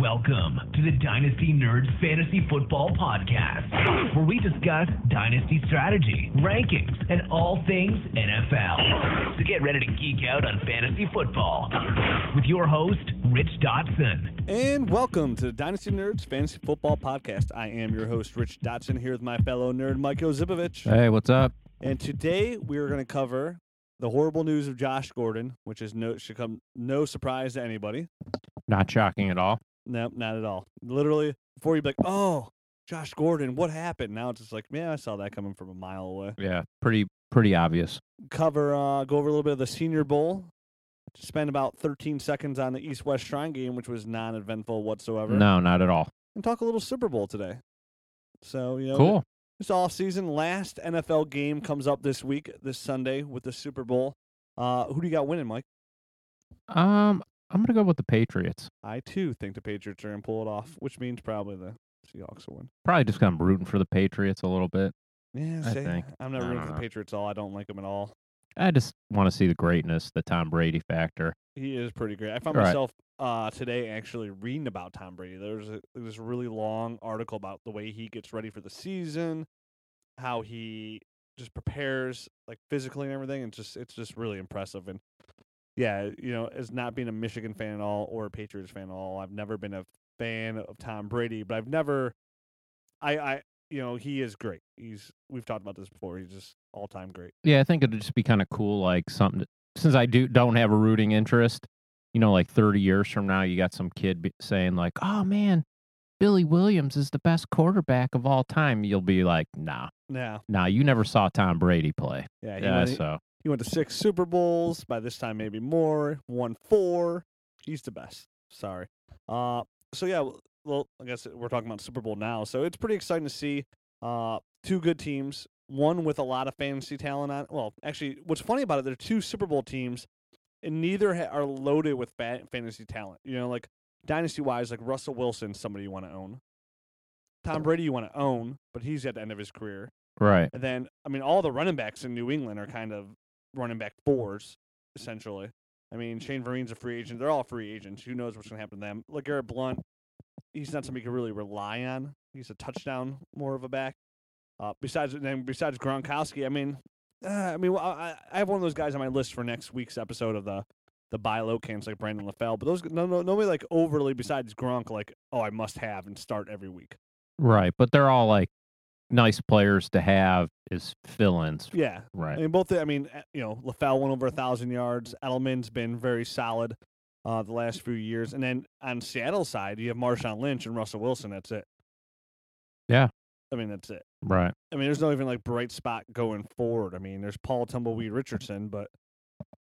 Welcome to the Dynasty Nerds Fantasy Football Podcast, where we discuss dynasty strategy, rankings, and all things NFL. So get ready to geek out on fantasy football with your host, Rich Dotson. And welcome to the Dynasty Nerds Fantasy Football Podcast. I am your host, Rich Dotson, here with my fellow nerd, Mike Ozipovich. Hey, what's up? And today we are going to cover the horrible news of Josh Gordon, which is no should come no surprise to anybody. Not shocking at all. No, not at all. Literally, before you'd be like, "Oh, Josh Gordon, what happened?" Now it's just like, "Yeah, I saw that coming from a mile away." Yeah, pretty pretty obvious. Cover, uh, go over a little bit of the Senior Bowl. Spend about 13 seconds on the East-West Shrine game, which was non-eventful whatsoever. No, not at all. And talk a little Super Bowl today. So you know, Cool. this off season last NFL game comes up this week, this Sunday with the Super Bowl. Uh, who do you got winning, Mike? Um, I'm gonna go with the Patriots. I too think the Patriots are gonna pull it off, which means probably the Seahawks will win. Probably just kind of rooting for the Patriots a little bit. Yeah, I think. I'm not I rooting don't for the know. Patriots at all. I don't like them at all. I just want to see the greatness, the Tom Brady factor. He is pretty great. I found Right. myself uh, today actually reading about Tom Brady. There was a, there really long article about the way he gets ready for the season, how he just prepares like physically and everything. And just it's just really impressive. And yeah, you know, as not being a Michigan fan at all or a Patriots fan at all, I've never been a fan of Tom Brady, but I've never, I, I, you know, he is great. He's we've talked about this before. He's just all time great. Yeah, I think it'd just be kind of cool, like something. Since I do don't have a rooting interest, you know, like 30 years from now, you got some kid be saying like, "Oh man, Billy Williams is the best quarterback of all time." You'll be like, "Nah, Yeah, nah, you never saw Tom Brady play." yeah. He Yeah, went, so He went to six Super Bowls. By this time, maybe more. Won four. He's the best. Sorry. Uh. So yeah. Well, I guess we're talking about Super Bowl now. So it's pretty exciting to see. Uh, two good teams. One with a lot of fantasy talent on. Well, actually, what's funny about it, there are two Super Bowl teams, and neither ha- are loaded with fa- fantasy talent. You know, like dynasty wise, like Russell Wilson, somebody you want to own. Tom Brady, you want to own, but he's at the end of his career. right. And then, I mean, all the running backs in New England are kind of running back fours, essentially. I mean, Shane Vereen's a free agent. They're all free agents. Who knows what's going to happen to them? Look, Garrett Blount, he's not somebody you can really rely on. He's a touchdown more of a back. Uh, besides, then besides Gronkowski, I mean, uh, I mean, I, I have one of those guys on my list for next week's episode of the the buy low camps like Brandon LaFell. But those no no nobody like overly besides Gronk like oh I must have and start every week. Right, but they're all like nice players to have is fill-ins. Yeah, Right. I mean, both. I mean, eh, you know, LaFell went over a thousand yards. Edelman's been very solid uh, the last few years, and then on Seattle's side, you have Marshawn Lynch and Russell Wilson. That's it. Yeah. I mean, that's it. Right. I mean, there's no even like bright spot going forward. I mean, there's Paul Tumbleweed Richardson, but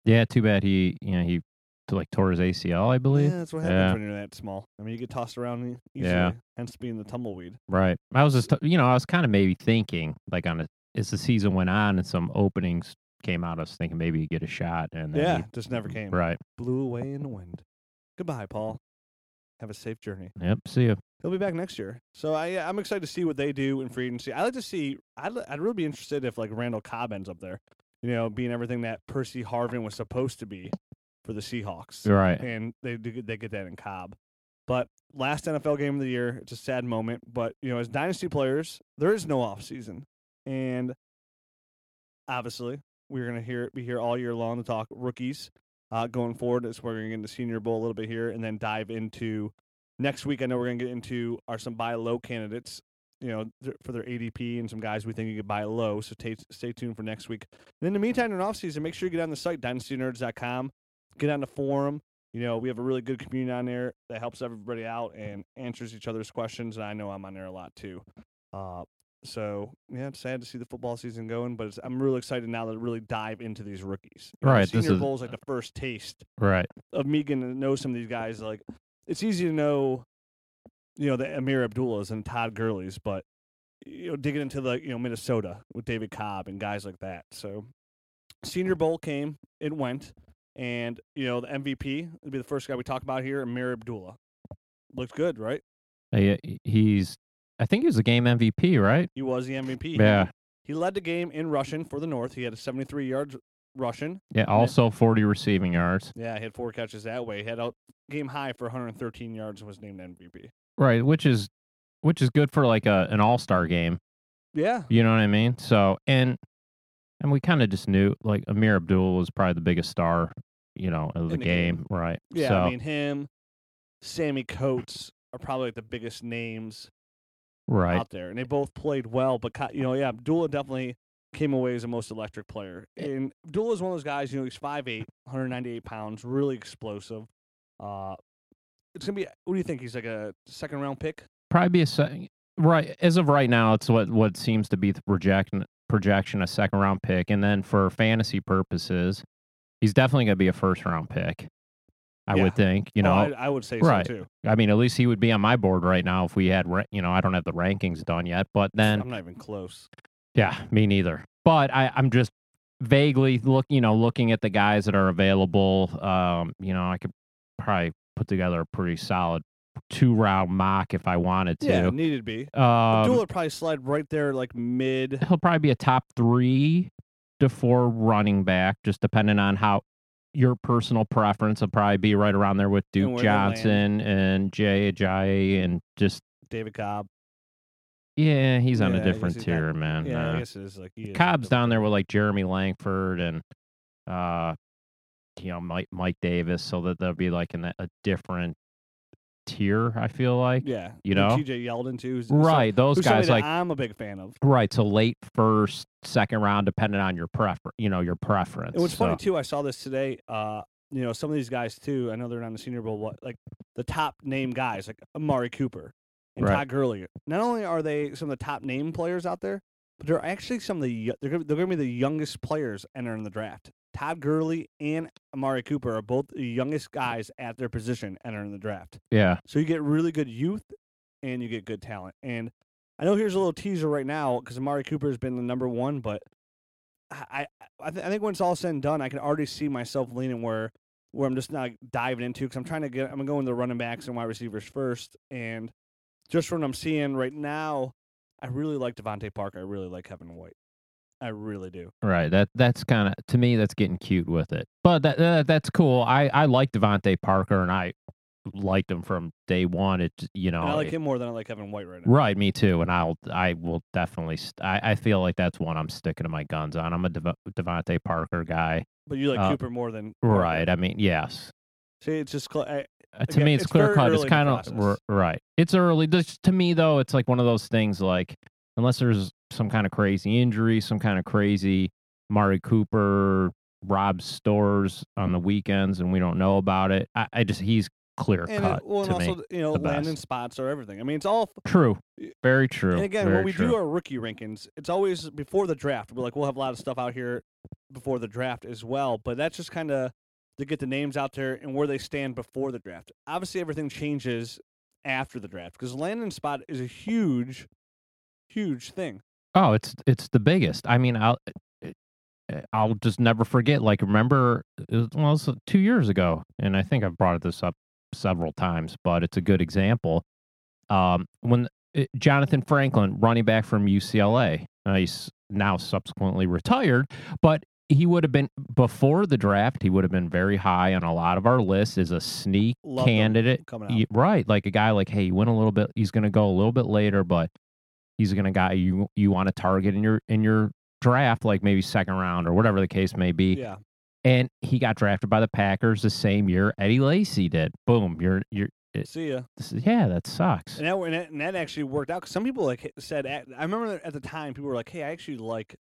Yeah, too bad he, you know, he t- like tore his ACL, I believe. yeah, that's what happens Yeah. when you're that small. I mean, you get tossed around easily. Yeah. Hence being the tumbleweed. Right. I was just, you know, I was kind of maybe thinking like on a, as the season went on and some openings came out, I was thinking maybe he'd get a shot and then Yeah, he- just never came. right. Blew away in the wind. Goodbye, Paul. Have a safe journey. Yep. See you. He'll be back next year. So I I'm excited to see what they do in free agency. I like to see. I'd I'd really be interested if like Randall Cobb ends up there. You know, being everything that Percy Harvin was supposed to be for the Seahawks, Right. and they get- they get that in Cobb. But last NFL game of the year, it's a sad moment. But you know, as dynasty players, there is no off season, and obviously we're gonna hear be here all year long to talk rookies uh, going forward. That's where we're gonna get into Senior Bowl a little bit here, and then dive into next week. I know we're gonna get into our some buy low candidates. You know, th- for their ADP and some guys we think you could buy low. So stay stay tuned for next week. And in the meantime, in off season, make sure you get on the site dynastynerds.com, get on the forum. You know, we have a really good community on there that helps everybody out and answers each other's questions. And I know I'm on there a lot too. Uh, so yeah, it's sad to see the football season going, but it's, I'm really excited now to really dive into these rookies. You know, Right, this Senior is- Bowl is like the first taste Right. of me getting to know some of these guys. Like, it's easy to know, you know, the Ameer Abdullahs and Todd Gurley's, but you know, digging into the you know Minnesota with David Cobb and guys like that. So, Senior Bowl came, it went, and you know the MVP would be the first guy we talk about here, Ameer Abdullah. Looks good, right? Uh, he, he's, I think he was a game MVP, right? He was the MVP. Yeah. He led the game in rushing for the North. He had a 73 yards rushing. Yeah, also 40 receiving yards. Yeah, he had four catches that way. He had a game high for 113 yards and was named MVP. Right, which is which is good for like a an all-star game. Yeah, You know what I mean? So, and and we kind of just knew like Ameer Abdul was probably the biggest star, you know, of the, the game, game. right? yeah. So, I mean, him, Sammy Coates are probably like the biggest names right. out there, and they both played well. But you know, yeah, Abdullah definitely came away as the most electric player. And Abdullah is one of those guys. You know, he's 5'8", 198 pounds, really explosive. Uh, it's gonna be. What do you think? He's like a second round pick. Probably be a se- right as of right now. It's what what seems to be the projection projection a second round pick, and then for fantasy purposes, he's definitely going to be a first round pick. I Yeah. would think. You know, I, I would say right. so too. I mean, at least he would be on my board right now if we had, you know, I don't have the rankings done yet, but then, I'm not even close. yeah, me neither. But I, I'm just vaguely look, you know, looking at the guys that are available. Um, you know, I could probably put together a pretty solid two round mock if I wanted to. Yeah, needed to be. um, Abdullah would probably slide right there, like mid. he'll probably be a top three to four running back, just depending on how your personal preference. will probably be right around there with Duke land. Johnson and Jay Ajayi and just David Cobb. yeah, he's on Yeah, a different tier, not- man. Yeah, Uh, I guess it is like Cobb's down there with like Jeremy Langford and uh you know Mike Mike Davis, so that they'll be like in a different tier. I feel like Yeah, you know? TJ Yeldon too. who's- so- right. Those who's guys like I'm a big fan of. right. So late first, second round, depending on your prefer, you know, your preference. And what's so, funny too, I saw this today. Uh, you know, some of these guys too. I know they're not in the Senior Bowl. What like the top name guys, like Amari Cooper and Right. Todd Gurley. Not only are they some of the top name players out there, but they're actually some of the they're gonna, they're going to be the youngest players entering the draft. Todd Gurley and Amari Cooper are both the youngest guys at their position entering the draft. Yeah. So you get really good youth and you get good talent. And I know here's a little teaser right now because Amari Cooper has been the number one, but I I, I, th- I think when it's all said and done, I can already see myself leaning where where I'm just not diving into because I'm trying to get I'm going to the running backs and wide receivers first. And just from what I'm seeing right now, I really like DeVante Parker. I really like Kevin White. I really do. Right. That that's kind of to me that's getting cute with it. But that, that that's cool. I I like DeVante Parker and I liked him from day one. It you know And I like it- him more than I like Kevin White right now. Right, me too. And I'll I will definitely st- I I feel like that's one I'm sticking to my guns on. I'm a Dev- DeVante Parker guy. But you like Uh, Cooper more than Parker. Right. I mean, yes. See, it's just I, Uh, to me, it's, it's clear cut. It's kind of process. right. It's early. This, to me, though, it's like one of those things. Like unless there's some kind of crazy injury, some kind of crazy Mari Cooper, Rob Stores on the weekends, and we don't know about it. I, I just he's clear and cut it, well, and to me. also you know landing spots are everything. I mean, it's all True. Very true. And again, Very when we true. do our rookie rankings, it's always before the draft. We're like, we'll have a lot of stuff out here before the draft as well. But that's just kind of to get the names out there and where they stand before the draft. Obviously, everything changes after the draft because landing spot is a huge, huge thing. Oh, it's it's the biggest. I mean, I'll uh, I'll just never forget. Like, remember, it was, well, it was two years ago, and I think I've brought this up several times, but it's a good example. Um, when uh, Jonathan Franklin, running back from UCLA, uh, he's now subsequently retired, but he would have been before the draft. He would have been very high on a lot of our lists as a sneak Loved him candidate. Right, like a guy like, hey, he went a little bit. He's going to go a little bit later, but he's going to guy you you want to target in your in your draft, like maybe second round or whatever the case may be. Yeah. And he got drafted by the Packers the same year Eddie Lacy did. Boom, you're you're it, See ya. is, yeah, that sucks. And that, and that, and that actually worked out because some people like said, I remember at the time, people were like, hey, I actually like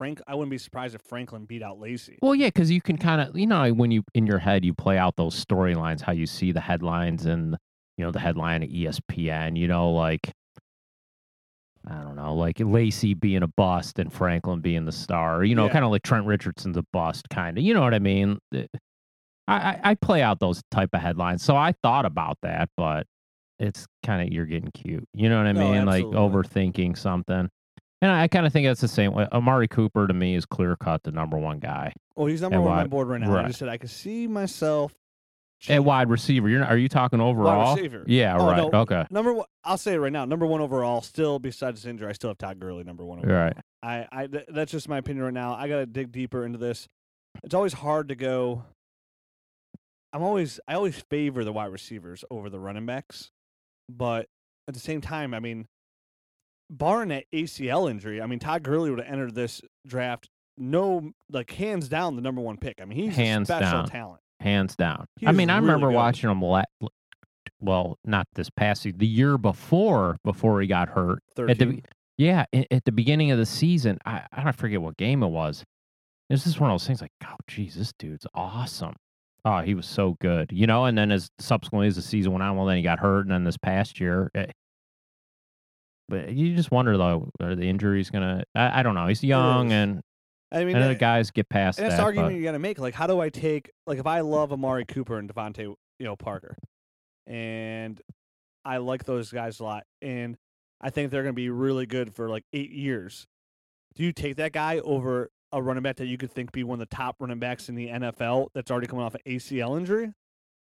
Frank. I wouldn't be surprised if Franklin beat out Lacy. Well, yeah, because you can kind of, you know, when you in your head you play out those storylines, how you see the headlines and you know the headline at ESPN, you know, like I don't know, like Lacy being a bust and Franklin being the star, you know, Yeah. kind of like Trent Richardson's a bust, kind of, you know what I mean? I, I I play out those type of headlines, so I thought about that, but it's kind of you're getting cute, you know what I No, mean? Like overthinking something. And I kind of think that's the same way. Amari Cooper to me is clear cut the number one guy. Well, he's number And one on my board right now. I just said I could see myself. At wide receiver, you're not, are you talking overall? receiver. Yeah, Oh, right. no. Okay. Number one, I'll say it right now. Number one overall, still besides this injury, I still have Todd Gurley number one overall. Right. I, I th- that's just my opinion right now. I gotta dig deeper into this. it's always hard to go. I'm always I always favor the wide receivers over the running backs, but at the same time, I mean, barring that ACL injury, I mean Todd Gurley would have entered this draft no like hands down the number one pick. I mean he's Hands a special down. talent. hands down. He I mean, I remember good. watching him. La- well, not this past season, the year before, before he got hurt. At the yeah, at the beginning of the season, I I don't forget what game it was. It's just one of those things like, oh, geez, this dude's awesome. Oh, he was so good, you know. And then as subsequently as the season went on, well, then he got hurt, and then this past year, eh, but you just wonder though, are the injuries gonna? I, I don't know. He's young, and I mean I know uh, the guys get past And that's that. the argument but- you got to make. Like, how do I take like if I love Amari Cooper and DeVante, you know, Parker, and I like those guys a lot, and I think they're going to be really good for like eight years. Do you take that guy over a running back that you could think be one of the top running backs in the NFL that's already coming off an ACL injury?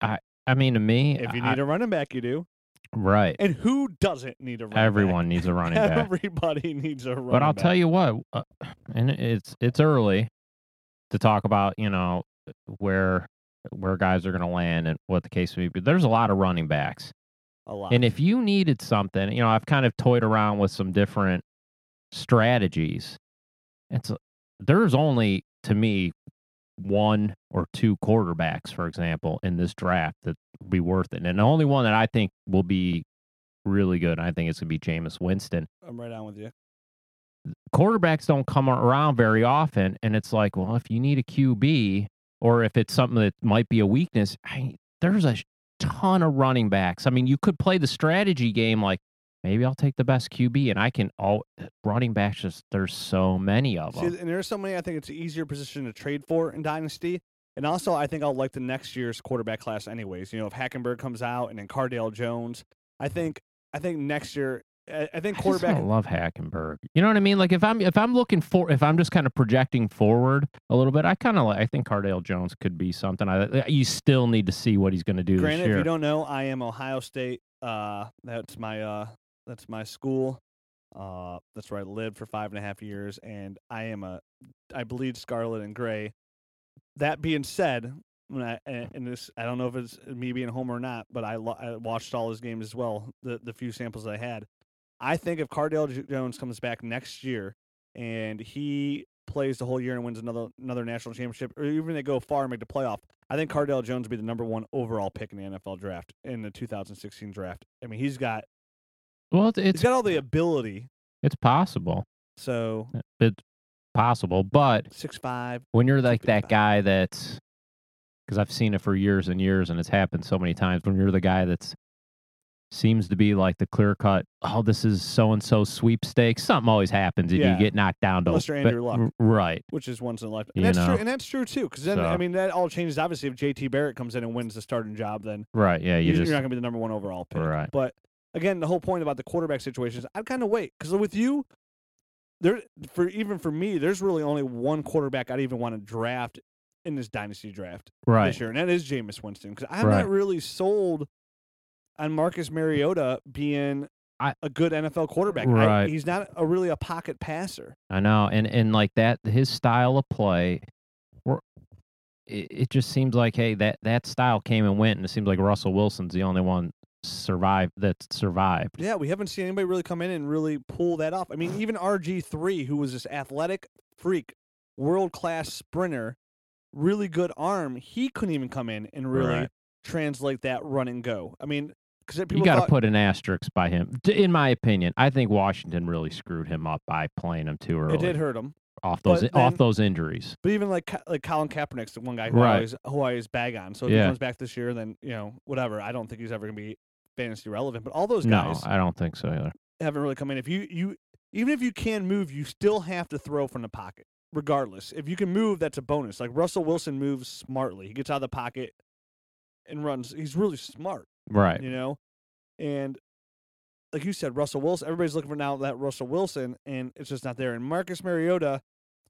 I I mean, to me, If you need a running back, you do. Right, And who doesn't need a running everyone needs a back? running back. Everybody needs a running But I'll back. tell you what, uh, and it's it's early to talk about you know where where guys are going to land and what the case may be. But there's a lot of running backs, a lot. and if you needed something, you know, I've kind of toyed around with some different strategies. It's there's only to me one or two quarterbacks, for example, in this draft that will be worth it, and the only one that I think will be really good, I think it's going to be Jameis Winston I'm right on with you. quarterbacks don't come around very often and it's like well if you need a qb or if it's something that might be a weakness I, there's a ton of running backs i mean you could play the strategy game like maybe i'll take the best qb and i can all running backs just there's so many of See, them and there's so many I think it's an easier position to trade for in Dynasty. And also, I think I'll like the next year's quarterback class, anyways. You know, if Hackenberg comes out and then Cardale Jones, I think I think next year, I, I think I quarterback. don't love Hackenberg. You know what I mean? Like if I'm if I'm looking for if I'm just kind of projecting forward a little bit, I kind of like I think Cardale Jones could be something. I you still need to see what he's going to do Granted, if you don't know, I am Ohio State. Uh, that's my uh, that's my school. Uh, that's where I lived for five and a half years, and I am a, I bleed scarlet and gray. That being said, when I and this, I don't know if it's me being home or not, but I, lo- I watched all his games as well. The the few samples I had, I think if Cardale Jones comes back next year and he plays the whole year and wins another another national championship, or even they go far and make the playoff, I think Cardale Jones will be the number one overall pick in the NFL draft in the 2016 draft. I mean, he's got well, it's he's got all the ability. it's possible. So uh, It's possible, but six five. when you're like that 255. guy that's because I've seen it for years and years, and it's happened so many times. When you're the guy that's seems to be like the clear cut, oh, this is so and so sweepstakes. Something always happens if Yeah. you get knocked down to Unless you're but- Andrew Luck. right? which is once in a lifetime. You And that's know. true, and that's true too. Because then, I mean, that all changes. Obviously, if JT Barrett comes in and wins the starting job, then Right? Yeah, you are not going to be the number one overall pick. Right. But again, the whole point about the quarterback situations, I'd kind of wait because with you, there for even for me, there's really only one quarterback I'd even want to draft in this dynasty draft right. this year, and that is Jameis Winston. Because I'm Right. not really sold on Marcus Mariota being I- a good NFL quarterback. I- Right. he's not a really a pocket passer. I know, and and like that, his style of play, it, it just seems like hey, that that style came and went, and it seems like Russell Wilson's the only one survived that survived. Yeah, we haven't seen anybody really come in and really pull that off. I mean, even RG3, who was this athletic freak, world class sprinter, really good arm, he couldn't even come in and really Right. translate that run and go. I mean, because You got to thought- put an asterisk by him. In my opinion, I think Washington really screwed him up by playing him too early it did hurt him. off those but off those injuries. But even like like Colin Kaepernick's the one guy who I Right. always who I always bag on. So if he comes back this year, then you know whatever. I don't think he's ever gonna be fantasy relevant. But all those No, guys I don't think so either. haven't really come in. If you you even if you can move, you still have to throw from the pocket. Regardless, if you can move, that's a bonus. Like Russell Wilson moves smartly. He gets out of the pocket and runs. He's really smart, Right. you know. And like you said, Russell Wilson. Everybody's looking for now that Russell Wilson, and it's just not there. And Marcus Mariota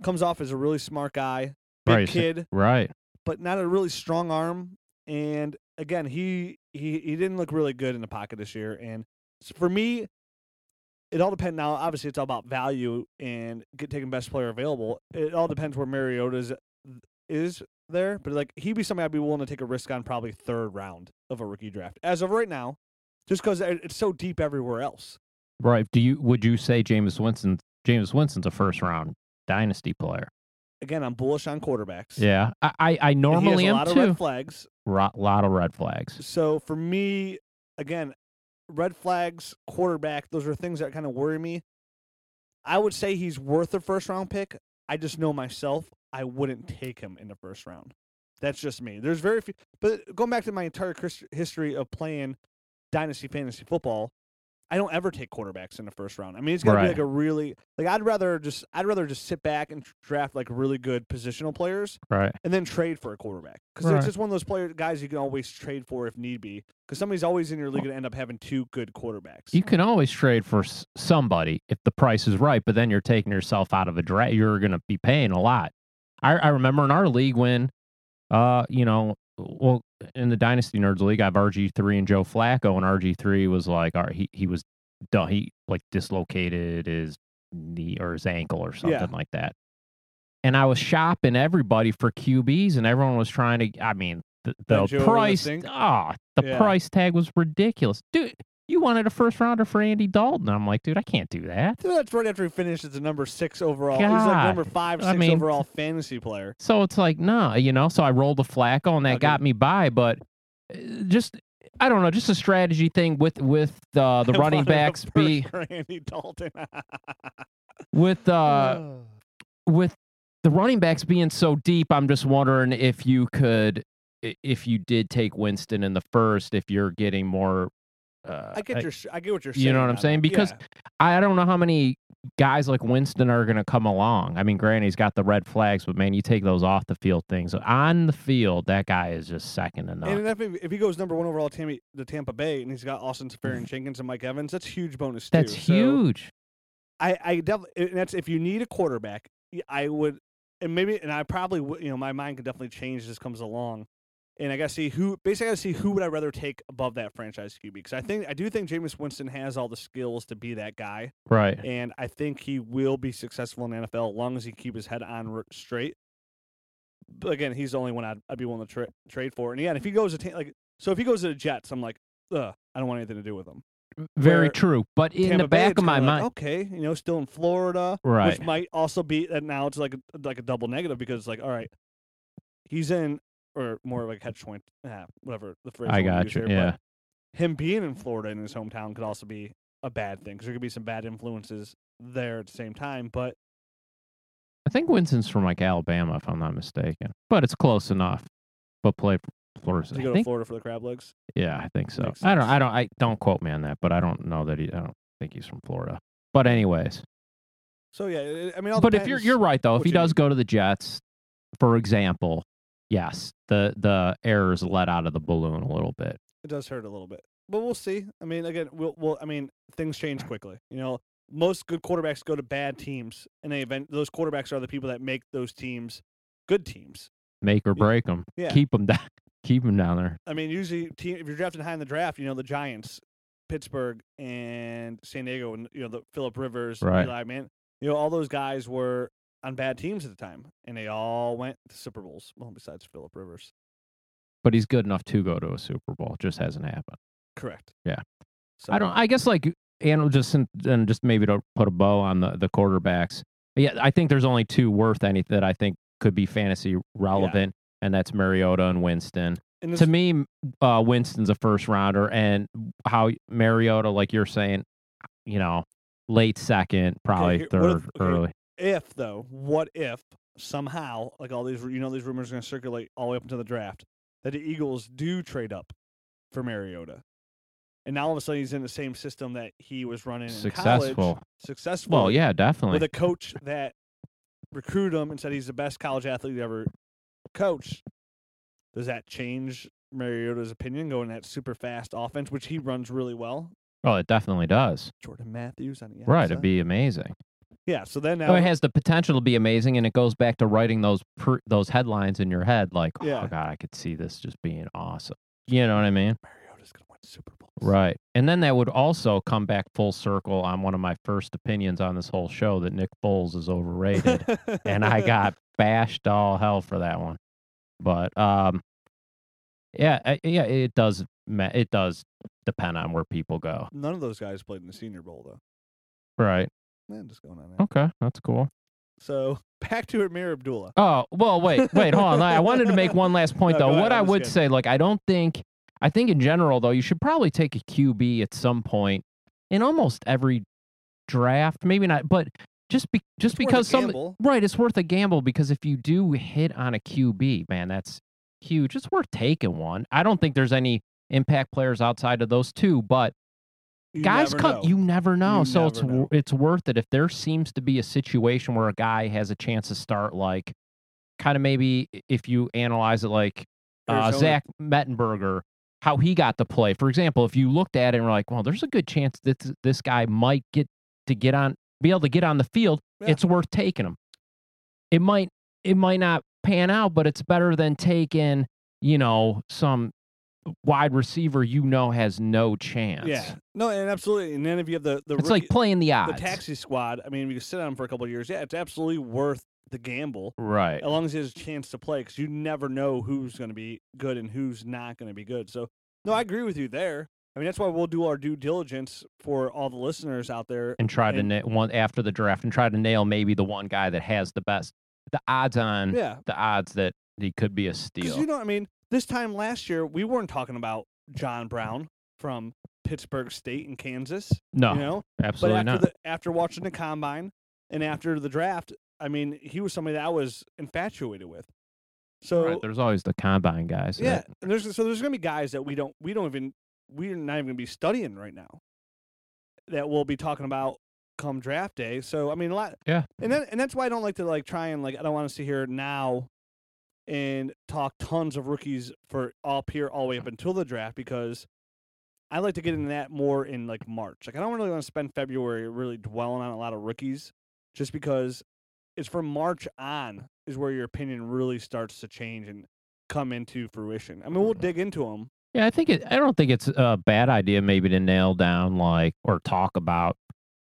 comes off as a really smart guy, big Right, kid, Right. but not a really strong arm. And again, he he he didn't look really good in the pocket this year. And for me, it all depends. Now, obviously, it's all about value and get taking best player available. It all depends where Mariota's uh, is there, but like he'd be somebody I'd be willing to take a risk on probably third round of a rookie draft as of right now, just because it's so deep everywhere else. Right. Do you would you say Jameis Winston Jameis Winston's a first round dynasty player? Again, I'm bullish on quarterbacks. Yeah. I I, I normally am lot of too. red flags. Lot of red flags. So for me, again, red flags, quarterback, those are things that kind of worry me. I would say he's worth a first round pick. I just know myself, I wouldn't take him in the first round. That's just me. There's very few, but going back to my entire history of playing dynasty fantasy football, I don't ever take quarterbacks in the first round. I mean, it's got to Right. be like a really like I'd rather just I'd rather just sit back and draft like really good positional players Right. and then trade for a quarterback because Right. it's just one of those player guys you can always trade for if need be. Because somebody's always in your league going to end up having two good quarterbacks. You can always trade for somebody if the price is right, but then you're taking yourself out of a draft. You're going to be paying a lot. I, I remember in our league when, uh, you know, well, in the Dynasty Nerds League, I have RG three and Joe Flacco, and RG three was like, all right, he he was done. He like dislocated his knee or his ankle or something Yeah. like that. And I was shopping everybody for QBs, and everyone was trying to. I mean, the, the price, ah, the Yeah. price tag was ridiculous, dude. You wanted a first rounder for Andy Dalton. I'm like, dude, I can't do that. Dude, that's right after he finished as a number six overall. He's like number God. five, I six mean- overall fantasy player. So it's like, nah, you know. So I rolled a Flacco, and that Okay. got me by. But uh, just, I don't know, just a strategy thing with with uh, the I running backs be Andy Dalton. with uh with the running backs being so deep. I'm just wondering if you could, if you did take Winston in the first, if you're getting more. Uh, I get your, I get what you're saying. you know what I'm saying? Because Yeah. I don't know how many guys like Winston are going to come along. I mean, granted, he's got the red flags, but man, you take those off the field things. On the field, that guy is just second to none. And if, he- if he goes number one overall to Tampa, Tampa Bay and he's got Austin Seferian-Jenkins and Mike Evans, that's huge bonus too. That's So huge. I, I definitely, that's if you need a quarterback, I would, and maybe, and I probably would, you know, my mind could definitely change as this comes along. And I got to see who, basically, I got to see who would I rather take above that franchise QB. Because I think, I do think Jameis Winston has all the skills to be that guy. Right. And I think he will be successful in the NFL as long as he keep his head on straight. But again, he's the only one I'd, I'd be willing to tra- trade for. And yeah, if he goes to, ta- like, so if he goes to the Jets, I'm like, ugh, I don't want anything to do with him. Very where true. But in Tampa the back it's of my like, mind, okay, you know, still in Florida, Right. Which might also be that now it's like a, like a double negative because it's like, all right, he's in or more like catch point, ah, whatever the phrase. I got you, here, yeah. him being in Florida in his hometown could also be a bad thing because there could be some bad influences there at the same time. But I think Winston's from like Alabama, if I'm not mistaken. But it's close enough. But play Florida. I go to think, Florida for the crab legs? yeah, I think so. I don't. I don't. I don't quote me on that, but I don't know that he. I don't think he's from Florida. But anyways, So yeah, I mean, all but if you're you're right though, if he does go to the Jets, for example, yes, the the air is let out of the balloon a little bit. It does hurt a little bit, but we'll see. I mean, again, we'll, we'll I mean, things change quickly. You know, most good quarterbacks go to bad teams, and they event those quarterbacks are the people that make those teams good teams. Make or break them. Yeah. Keep them down. Keep them down there. I mean, usually, team, if you're drafting high in the draft, you know the Giants, Pittsburgh, and San Diego, and you know the Philip Rivers, Right. Eli Man. You know, all those guys were on bad teams at the time, and they all went to Super Bowls. Well, besides Philip Rivers, But he's good enough to go to a Super Bowl. It just hasn't happened. correct? Yeah. So, I don't. I guess like and just and just maybe to put a bow on the the quarterbacks. Yeah, I think there's only two worth any that I think could be fantasy relevant, and that's Mariota and Winston. and this, To me, uh, Winston's a first rounder, and how Mariota, like you're saying, you know, late second, probably here- third, okay, early. If though, what if somehow, like all these, you know, these rumors are going to circulate all the way up until the draft, that the Eagles do trade up for Mariota, and now all of a sudden he's in the same system that he was running in Successful. college, successful. Well, yeah, definitely. with a coach that recruited him and said he's the best college athlete ever coached. Does that change Mariota's opinion going that super fast offense, which he runs really well? oh, it definitely does. Jordan Matthews on the Right, it'd be amazing. Yeah. So then now Oh, it has the potential to be amazing, and it goes back to writing those pr- those headlines in your head, like, Yeah. "Oh God, I could see this just being awesome." You know what I mean? Mariota's gonna win Super Bowls. Right. And then that would also come back full circle on one of my first opinions on this whole show that Nick Foles is overrated, and I got bashed all hell for that one. But um, yeah, I- yeah, it does. It does depend on where people go. None of those guys played in the Senior Bowl though. Right. Man, just going on there. Okay, that's cool. So back to Ameer Abdullah. Oh well, wait, wait, hold on. I wanted to make one last point No, though. what I just would kidding. say, like, I don't think, I think in general though, you should probably take a QB at some point in almost every draft. Maybe not, but just be just It's because some right, it's worth a gamble because if you do hit on a QB, man, that's huge. It's worth taking one. I don't think there's any impact players outside of those two, but You guys come know. you never know You so it's never wor- know. it's worth it if there seems to be a situation where a guy has a chance to start like kind of maybe if you analyze it like uh. Zach Mettenberger how he got to play for example if you looked at it and were like well there's a good chance that th- this guy might get to get on be able to get on the field Yeah. it's worth taking him it might it might not pan out but it's better than taking you know some wide receiver you know has no chance Yeah. No, and absolutely. And then if you have the the it's rookie- like playing the odds. the taxi squad. I mean, if you sit on him for a couple of years, yeah, it's absolutely worth the gamble. right. As long as he has a chance to play, because you never know who's going to be good and who's not going to be good. So, no, I agree with you there. I mean, that's why we'll do our due diligence for all the listeners out there. And try to and- nail one after the draft and try to nail maybe the one guy that has the best the odds on Yeah, the odds that he could be a steal. you know, what I mean, this time last year we weren't talking about John mm-hmm. Brown from Pittsburg State in Kansas. no, You know, but absolutely after not. the after watching the combine and after the draft, I mean, he was somebody that I was infatuated with. So right, there's always the combine guys. yeah, that- and there's so there's gonna be guys that we don't we don't even we're not even gonna be studying right now that we'll be talking about come draft day. So I mean a lot Yeah. and then and that's why I don't like to like try and like I don't want to sit here now and talk tons of rookies for up here all the way up mm-hmm. until the draft because I like to get into that more in like March. Like I don't really want to spend February really dwelling on a lot of rookies just because it's from March on is where your opinion really starts to change and come into fruition. I mean, we'll mm-hmm. dig into them. yeah, I think it. I don't think it's a bad idea maybe to nail down like or talk about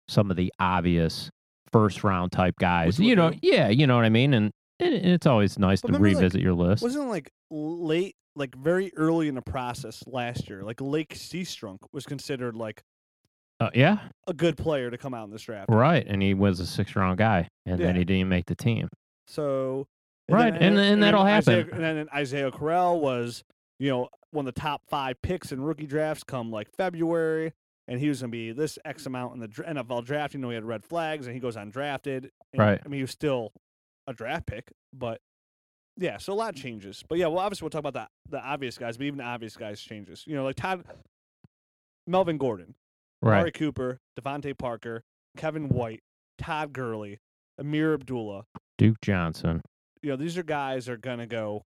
some of the obvious first round type guys. You know, yeah, you know what I mean. And, and it's always nice But to remember, like, revisit your list. Wasn't like late, like very early in the process last year? Like Lake Seastrunk was considered like Uh, yeah, a good player to come out in this draft. right. And he was a six round guy, and then he didn't make the team. So Right, then- and- then- and then that'll Isaiah- happen. and then Isaiah Crowell was, you know, one of the top five picks in rookie drafts come like February, and he was going to be this X amount in the NFL draft. You know, he had red flags, and he goes undrafted. And, Right. I mean, he was still a draft pick, but yeah, so a lot changes. But yeah, well, obviously we'll talk about the the obvious guys, but even the obvious guys changes. You know, like Todd, Melvin Gordon, Right. Cooper, DeVante Parker, Kevin White, Todd Gurley, Ameer Abdullah Duke Johnson. you know, these are guys that are going to go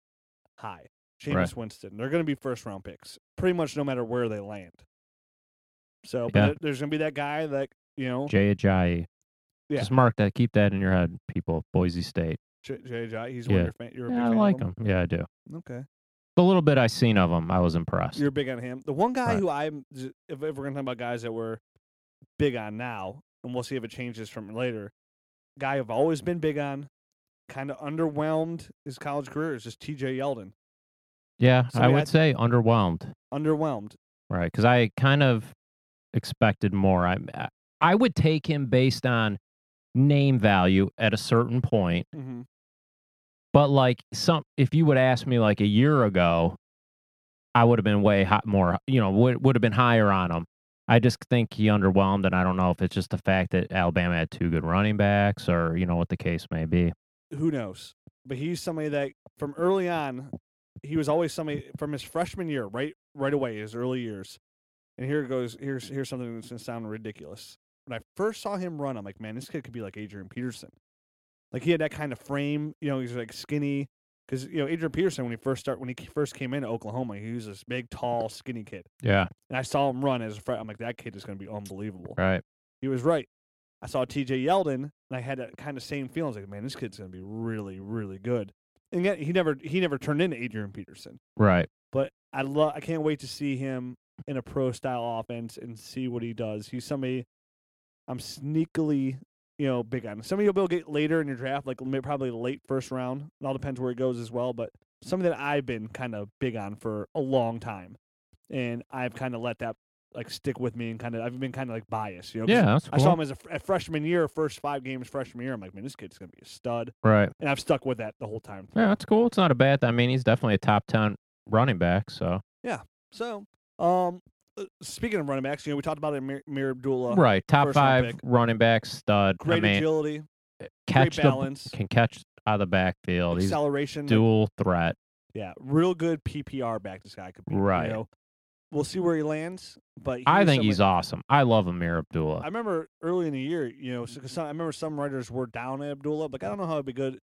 high. Jameis Right. Winston. They're going to be first round picks, pretty much no matter where they land. So, but Yeah. there- there's going to be that guy that, you know, Jay Ajayi. Yeah. Just mark that. Keep that in your head, people. Boise State. J- JJ, he's Yeah. one of your fan. You're a big Yeah, I fan like him. Yeah, I do. Okay. The little bit I seen of him, I was impressed. You're big on him. The one guy Right. who I'm, if, if we're going to talk about guys that we're big on now, and we'll see if it changes from later, guy I've always been big on, kind of underwhelmed his college career is just TJ Yeldon. yeah, I somebody would I'd- say underwhelmed. Underwhelmed. Right, because I kind of expected more. I I- I would take him based on name value at a certain point, hmm but like some, if you would ask me like a year ago, I would have been way hot, more. You know, would would have been higher on him. I just think he underwhelmed, and I don't know if it's just the fact that Alabama had two good running backs, or you know what the case may be. who knows? But he's somebody that from early on, he was always somebody from his freshman year, right, right away, his early years. And here goes. Here's here's something that's gonna sound ridiculous. When I first saw him run, I'm like, man, this kid could be like Adrian Peterson. Like he had that kind of frame. You know, he's like skinny. Because you know Adrian Peterson, when he first start, when he first came into Oklahoma, he was this big, tall, skinny kid. Yeah, And I saw him run as a freshman. I'm like, that kid is going to be unbelievable. right. He was right. I saw T.J. Yeldon, and I had that kind of same feeling. I was like, man, this kid's going to be really, really good. And yet he never he never turned into Adrian Peterson. Right. But I love I can't wait to see him in a pro style offense and see what he does. He's somebody I'm sneakily you know, big on. Some of you'll be able to get later in your draft, like probably late first round. It all depends where it goes as well. But something that I've been kind of big on for a long time, and I've kind of let that like stick with me and kind of I've been kind of like biased. You know, Yeah, that's I saw him as a, a freshman year, first five games freshman year. I'm like, man, this kid's gonna be a stud, Right. and I've stuck with that the whole time. Yeah, that's cool. It's not a bad. I mean, he's definitely a top ten running back. So yeah. So, um, Uh, speaking of running backs, you know, we talked about it, Mir, Mir Abdullah, right, top five pick. running back stud. great I mean, agility, eh, catch great the balance, can catch out of the backfield. Acceleration. like, dual threat. Yeah, real good PPR back. This guy could be. Right. You know? We'll see where he lands, but I think he's awesome. I love Ameer Abdullah. I remember early in the year, you know, some, I remember some writers were down at Abdullah, but I don't know how it'd be good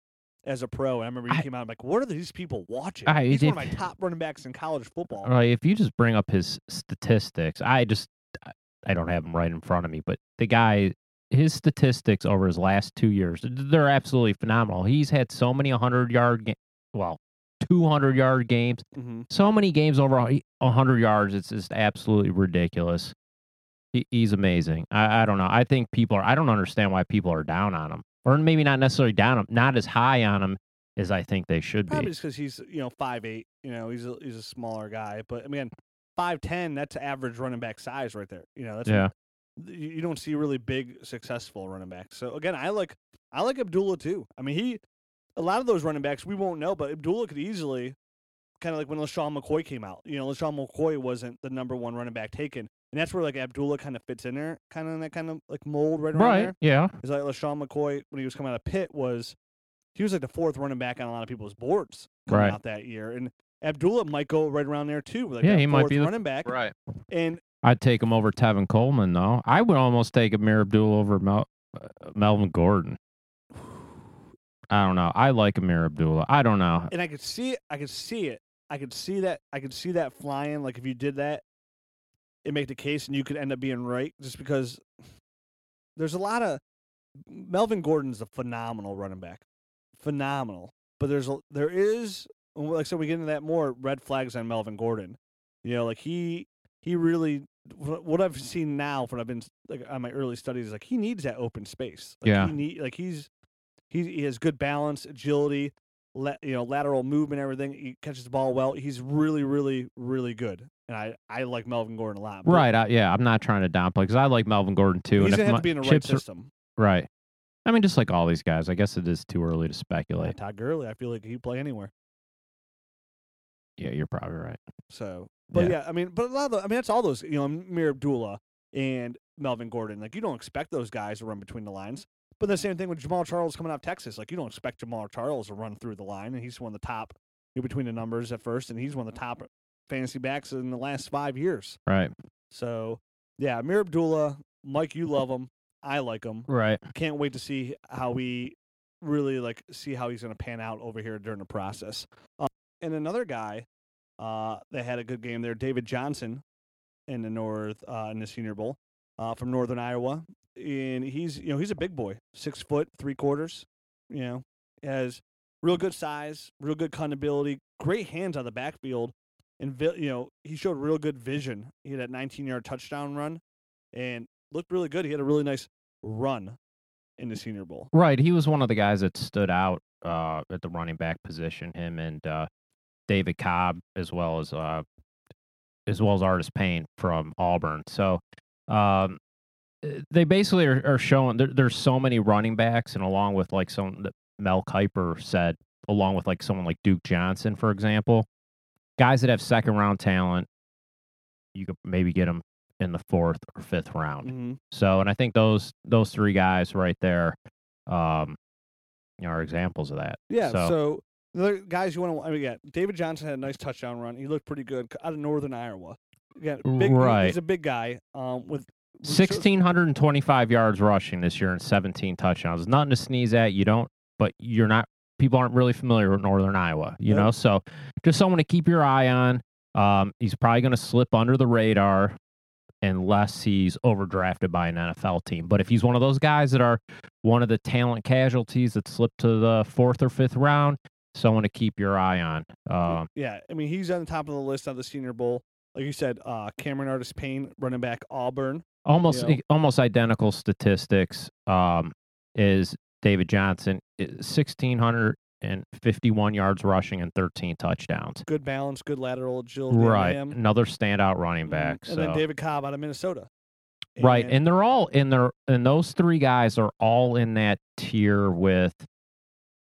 as a pro. And I remember he I- came out I'm like, what are these people watching? I he's one of my top running backs in college football. Like, if you just bring up his statistics, I just I- don't have them right in front of me, but the guy, his statistics over his last two years, they're absolutely phenomenal. He's had so many 100 yard, ga- well, 200 yard games, hmm so many games over 100 yards. It's just absolutely ridiculous. He, he's amazing. I, I don't know. I think people are, I don't understand why people are down on him, or maybe not necessarily down not as high on him as I think they should Probably be. just because he's you know five eight. You know, he's a, he's a smaller guy, but I mean, five ten. That's average running back size right there. You know, that's Yeah. you you don't see really big successful running backs. So again, I like I like Abdullah too. I mean, he a lot of those running backs we won't know, but Abdullah could easily kind of like when LeSean McCoy came out. You know, LeSean McCoy wasn't the number one running back taken, and that's where like Abdullah kind of fits in there, kind of in that kind of like mold right around Right. there. Yeah. Is like LeSean McCoy when he was coming out of Pitt was he was like the fourth running back on a lot of people's boards coming Right. out that year, and Abdullah might go right around there too. Like Yeah, he might fourth be the- running back, Right. and I'd take him over Tevin Coleman, though. I would almost take Ameer Abdullah over Mel- uh, Melvin Gordon. I don't know. I like Ameer Abdullah. I don't know. and I could see it. I could see it. I could see that. I could see that flying. Like if you did that, it make the case, and you could end up being right, just because there's a lot of Melvin Gordon's a phenomenal running back, phenomenal. But there's a, there is like I said, we get into that more red flags on Melvin Gordon. You know, like he he really what I've seen now, what I've been like on my early studies, like he needs that open space. Like, Yeah. he need like he's he, he has good balance, agility, you know, lateral movement, everything. He catches the ball well. He's really, really, really good, and I I like Melvin Gordon a lot. Right. I, yeah. I'm not trying to downplay because I like Melvin Gordon too. He's and gonna have to be in the right chips are- system. right. I mean, just like all these guys, I guess it is too early to speculate. Todd Gurley, I feel like he play anywhere. Yeah, you're probably right. So, but Yeah. yeah. I mean, but a lot of the, I mean, that's all those, you know, Mir Abdullah and Melvin Gordon. Like, you don't expect those guys to run between the lines. But the same thing with Jamaal Charles coming out of Texas. Like, you don't expect Jamaal Charles to run through the line, and he's one of the top between the numbers at first, and he's one of the top fantasy backs in the last five years. Right. So, yeah, Mir Abdullah, Mike, you love him. I like him. Right. Can't wait to see how we really like see how he's going to pan out over here during the process. Uh, and another guy uh, that had a good game there, David Johnson, in the North uh, in the Senior Bowl uh, from Northern Iowa, and he's you know he's a big boy, six foot three quarters. You know, has real good size, real good ability, great hands on the backfield, and you know he showed real good vision. He had that 19 yard touchdown run, and looked really good. He had a really nice run in the Senior Bowl. Right. He was one of the guys that stood out uh, at the running back position. Him and uh, David Cobb, as well as uh, as well as Artis Payne from Auburn. So um, uh, they basically are, are showing there, there's so many running backs, and along with like some that Mel Kiper said, along with like someone like Duke Johnson, for example, guys that have second round talent, you could maybe get them in the fourth or fifth round. Mm-hmm. So, and I think those those three guys right there, um, you know, are examples of that. Yeah. So, So, the guys you want to, I mean, yeah, David Johnson had a nice touchdown run. He looked pretty good out of Northern Iowa. Yeah, big, Right. He's a big guy. Um, with with sixteen hundred and twenty-five yards rushing this year and seventeen touchdowns. Nothing to sneeze at. You don't, but you're not. People aren't really familiar with Northern Iowa. You know, so just someone to keep your eye on. Um, he's probably going to slip under the radar unless he's overdrafted by an NFL team. But if he's one of those guys that are one of the talent casualties that slipped to the fourth or fifth round, someone to keep your eye on. Um, Yeah, I mean, he's on the top of the list of the Senior Bowl. Like you said, uh, Cameron Artis Payne, running back Auburn. almost Yeah. almost identical statistics. Um, is David Johnson, sixteen hundred and fifty-one yards rushing and thirteen touchdowns. Good balance, good lateral agility. Right, another standout running Mhm. back. And then David Cobb out of Minnesota. Right, and they're all in there, and those three guys are all in that tier with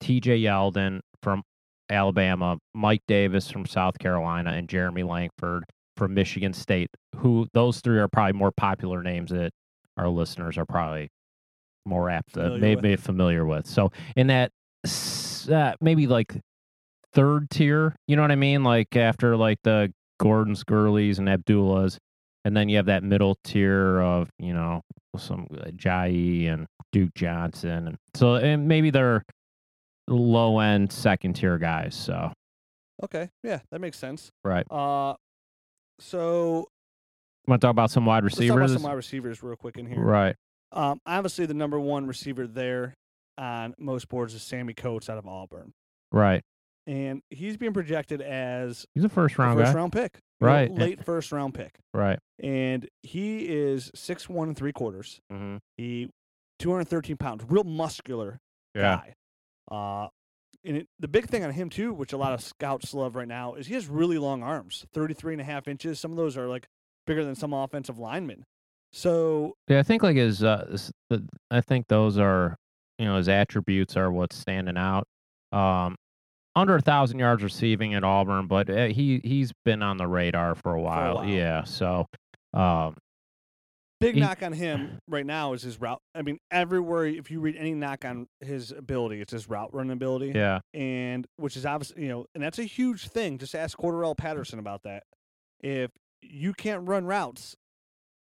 T.J. Yeldon from Alabama, Mike Davis from South Carolina, and Jeremy Langford from Michigan State. Who those three are probably more popular names that our listeners are probably more apt to Familiar maybe familiar with. So in that uh, maybe like third tier, you know what I mean? Like after like the Gordons, Gurleys, and Abdullahs, and then you have that middle tier of you know some uh, Jai and Duke Johnson, and so and maybe they're low end second tier guys. So okay, yeah, that makes sense. right, Uh, so want to talk about some wide let's talk about receivers? some wide receivers real quick in here. Right, Um, obviously the number one receiver there on most boards is Sammie Coates out of Auburn, right. and he's being projected as He's a first a round first guy. round pick, Right. late first round pick, Right. and he is six one and three quarters. Mm-hmm. He 213 pounds, real muscular Yeah. guy. Uh, and it, the big thing on him too, which a lot of scouts love right now, is he has really long arms, 33 and a half inches. Some of those are like bigger than some offensive linemen. So Yeah, I think like his, uh, I think those are, you know, his attributes are what's standing out. Um, under a thousand yards receiving at Auburn, but uh, he he's been on the radar for a while. while. Yeah, so, um, big He- knock on him right now is his route. I mean, everywhere if you read any knock on his ability, it's his route running ability. yeah, and which is obviously you know, and that's a huge thing. Just ask Cordarrelle Patterson about that. If you can't run routes,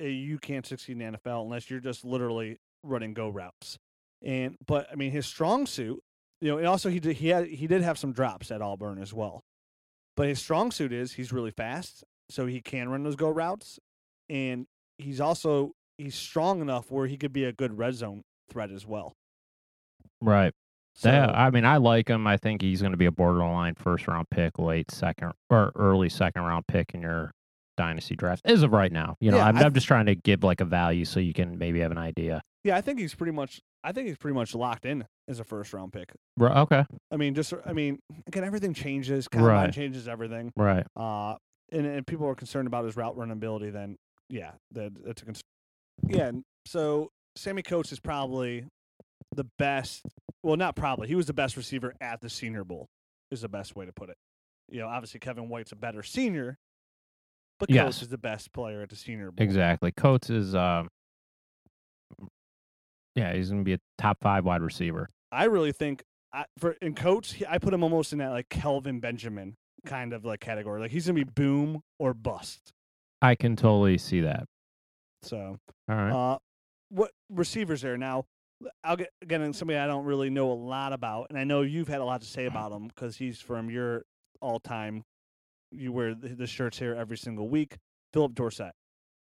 uh, you can't succeed in the NFL unless you're just literally running go routes. And but I mean, his strong suit, you know, and also he did he had he did have some drops at Auburn as well. But his strong suit is he's really fast, so he can run those go routes, and he's also he's strong enough where he could be a good red zone threat as well. right. So, yeah, I mean, I like him. I think he's going to be a borderline first round pick, late second or early second round pick in your dynasty draft as of right now. You know, Yeah, I'm, I I'm just trying to give like a value so you can maybe have an idea. Yeah, I think he's pretty much. I think he's pretty much locked in as a first round pick. Right. Okay. I mean, just I mean, again, everything changes. Combine Right. changes everything. Right. Uh, and, and people are concerned about his route running ability. Then, yeah, that that's a concern. Yeah, so Sammie Coates is probably the best. Well, not probably. He was the best receiver at the Senior Bowl. Is the best way to put it. You know, obviously Kevin White's a better senior, but Yes. Coates is the best player at the Senior Bowl. Exactly. Coates is, um, yeah, he's going to be a top five wide receiver. I really think I, for in coach, I put him almost in that like Kelvin Benjamin kind of like category. Like he's gonna be boom or bust. I can totally see that. So, All right. uh, what receivers there now? I'll get again in somebody I don't really know a lot about, and I know you've had a lot to say about him because he's from your all-time. You wear the, the shirts here every single week. Phillip Dorsett.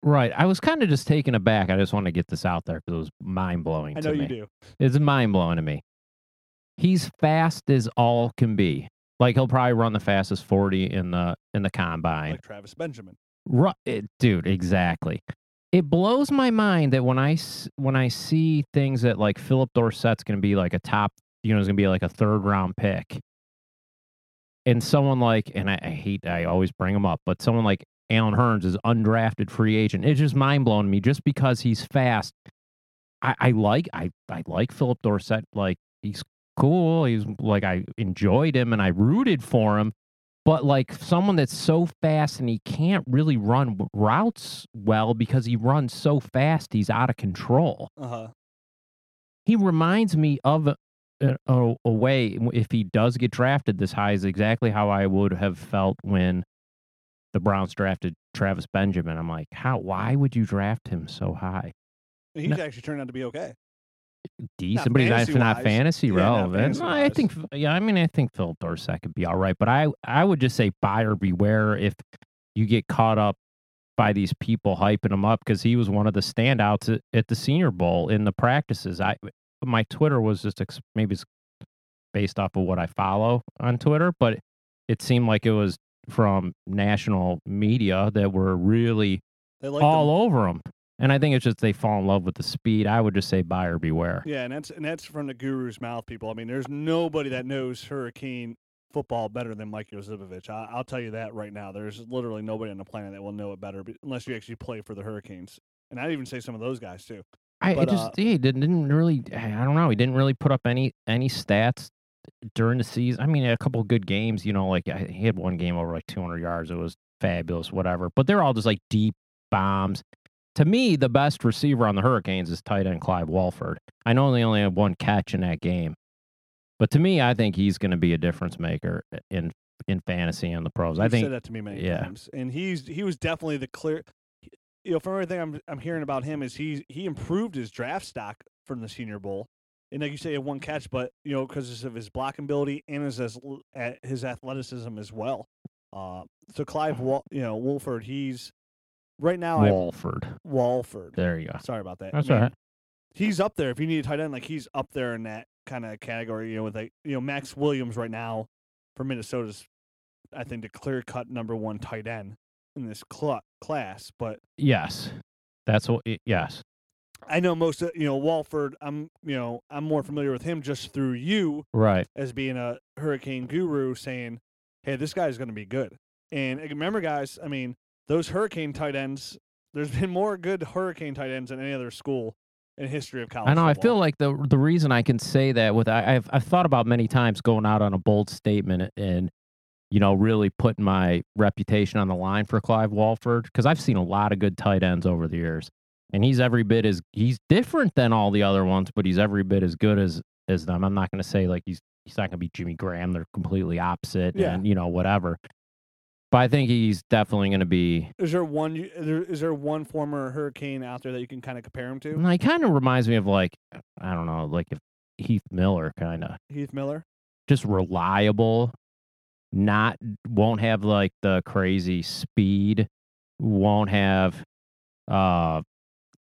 right. I was kind of just taken aback. I just want to get this out there because it was mind blowing I know me. you do. It's mind blowing to me. He's fast as all can be. Like he'll probably run the fastest 40 in the in the combine. Like Travis Benjamin. Ru- it, dude, exactly. It blows my mind that when I when I see things that like Phillip Dorsett's going to be like a top, you know, is going to be like a third round pick, and someone like, and I, I hate, I always bring him up, but someone like Allen Hurns is undrafted free agent. It's just mind blowing to me just because he's fast. I, I like, I, I like Phillip Dorsett. Like he's cool. He's like I enjoyed him and I rooted for him but like someone that's so fast and he can't really run routes well because he runs so fast he's out of control Uh huh. he reminds me of a, a, a way if he does get drafted this high is exactly how i would have felt when the browns drafted travis benjamin i'm like how why would you draft him so high He's No. actually turned out to be okay. Decent, but he's not, not fantasy Yeah, not relevant. No, I think, yeah, I mean, I think Phil Dorsett could be all right, but I, I would just say buyer beware if you get caught up by these people hyping him up because he was one of the standouts at, at the Senior Bowl in the practices. I, my Twitter was just ex- maybe it's based off of what I follow on Twitter, but it seemed like it was from national media that were really They like all over him. And I think it's just they fall in love with the speed. I would just say buyer beware. Yeah, and that's and that's from the guru's mouth, people. I mean, there's nobody that knows Hurricane football better than Mike Yosibovich. I, I'll tell you that right now. There's literally nobody on the planet that will know it better, unless you actually play for the Hurricanes. And I'd even say some of those guys too. I But, just uh, he didn't, didn't really. I don't know. He didn't really put up any any stats during the season. I mean, a couple of good games. You know, like I- he had one game over like 200 yards. It was fabulous, whatever. But they're all just like deep bombs. To me, the best receiver on the Hurricanes is tight end Clive Walford. I know they only had one catch in that game, but to me, I think he's going to be a difference maker in in fantasy and the pros. I You've think said that to me many yeah. times, and he's he was definitely the clear. You know, from everything I'm I'm hearing about him, is he he improved his draft stock from the Senior Bowl, and like you say, he had one catch, but you know because of his blocking ability and his as- his athleticism as well. Uh, so Clive, Wal- you know, Wolford, he's right now. I, Walford. Walford. There you go. Sorry about that. That's Man, all right. He's up there. If you need a tight end, like he's up there in that kind of category. You know, with like you know Maxx Williams right now for Minnesota's, I think the clear cut number one tight end in this cl- class. But Yes, that's what. y- Yes, I know most of you know Walford. I'm you know I'm more familiar with him just through you right. as being a hurricane guru, saying, "Hey, this guy's going to be good." And remember, guys, I mean those hurricane tight ends. There's been more good hurricane tight ends than any other school in history of college. I know. I feel like the the reason I can say that with I, I've I've thought about many times going out on a bold statement and you know really putting my reputation on the line for Clive Walford because I've seen a lot of good tight ends over the years, and he's every bit as he's different than all the other ones, but he's every bit as good as as them. I'm not going to say like he's he's not going to be Jimmy Graham. They're completely opposite, Yeah. and you know whatever. But I think he's definitely going to be. Is there one? Is there, is there one former hurricane out there that you can kind of compare him to? He kind of reminds me of like I don't know, like if Heath Miller kind of. Heath Miller. just reliable not won't have like the crazy speed won't have uh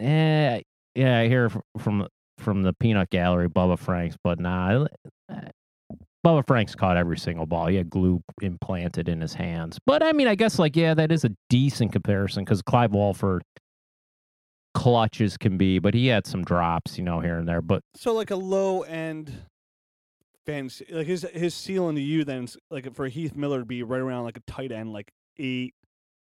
eh, yeah i hear from from the peanut gallery bubba franks but nah eh, bubba franks caught every single ball he had glue implanted in his hands but i mean i guess like yeah that is a decent comparison because clive walford clutches can be but he had some drops you know here and there but So like a low end fancy, like his his ceiling to you then, like for Heath Miller to be right around like a tight end, like eight,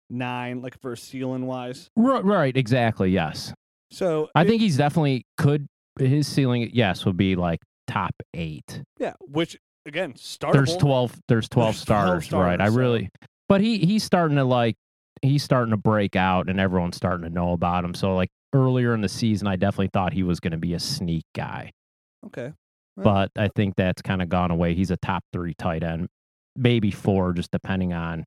nine, like for ceiling wise. right, right exactly yes So I it- think he's definitely could his ceiling yes would be like top eight. yeah, which again, startable. There's twelve there's twelve There's 12 stars, right? I really but he he's starting to like he's starting to break out and everyone's starting to know about him. So like earlier in the season I definitely thought he was gonna be a sneak guy. Okay. Well, But I think that's kind of gone away. He's a top three tight end, maybe four, just depending on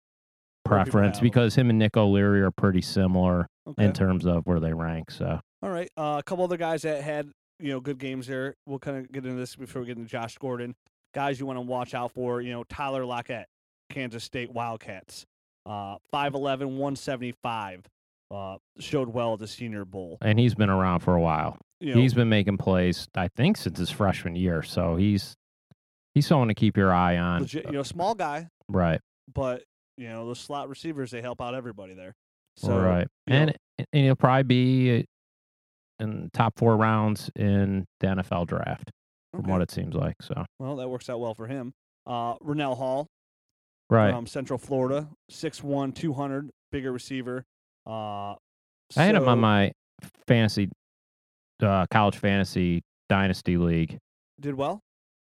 preference, because him and Nick O'Leary are pretty similar Okay. in terms of where they rank. So All right. Uh, a couple other guys that had you know good games there. We'll kind of get into this before we get into Josh Gordon. Guys you want to watch out for. You know Tyler Lockett, Kansas State Wildcats. Uh, 5'11", 175. Uh, showed well at the Senior Bowl. and he's been around for a while. You know, he's been making plays, I think, since his freshman year. So he's he's someone to keep your eye on. legit, you know, small guy, Right, but you know those slot receivers they help out everybody there. So right, you know- and and he'll probably be in top four rounds in the NFL draft, from okay. what it seems like. So well, that works out well for him. Uh, Rannell Hall right, from Central Florida, 6'1", 200, bigger receiver. Uh, I had him on my fantasy, uh, college fantasy dynasty league. did well.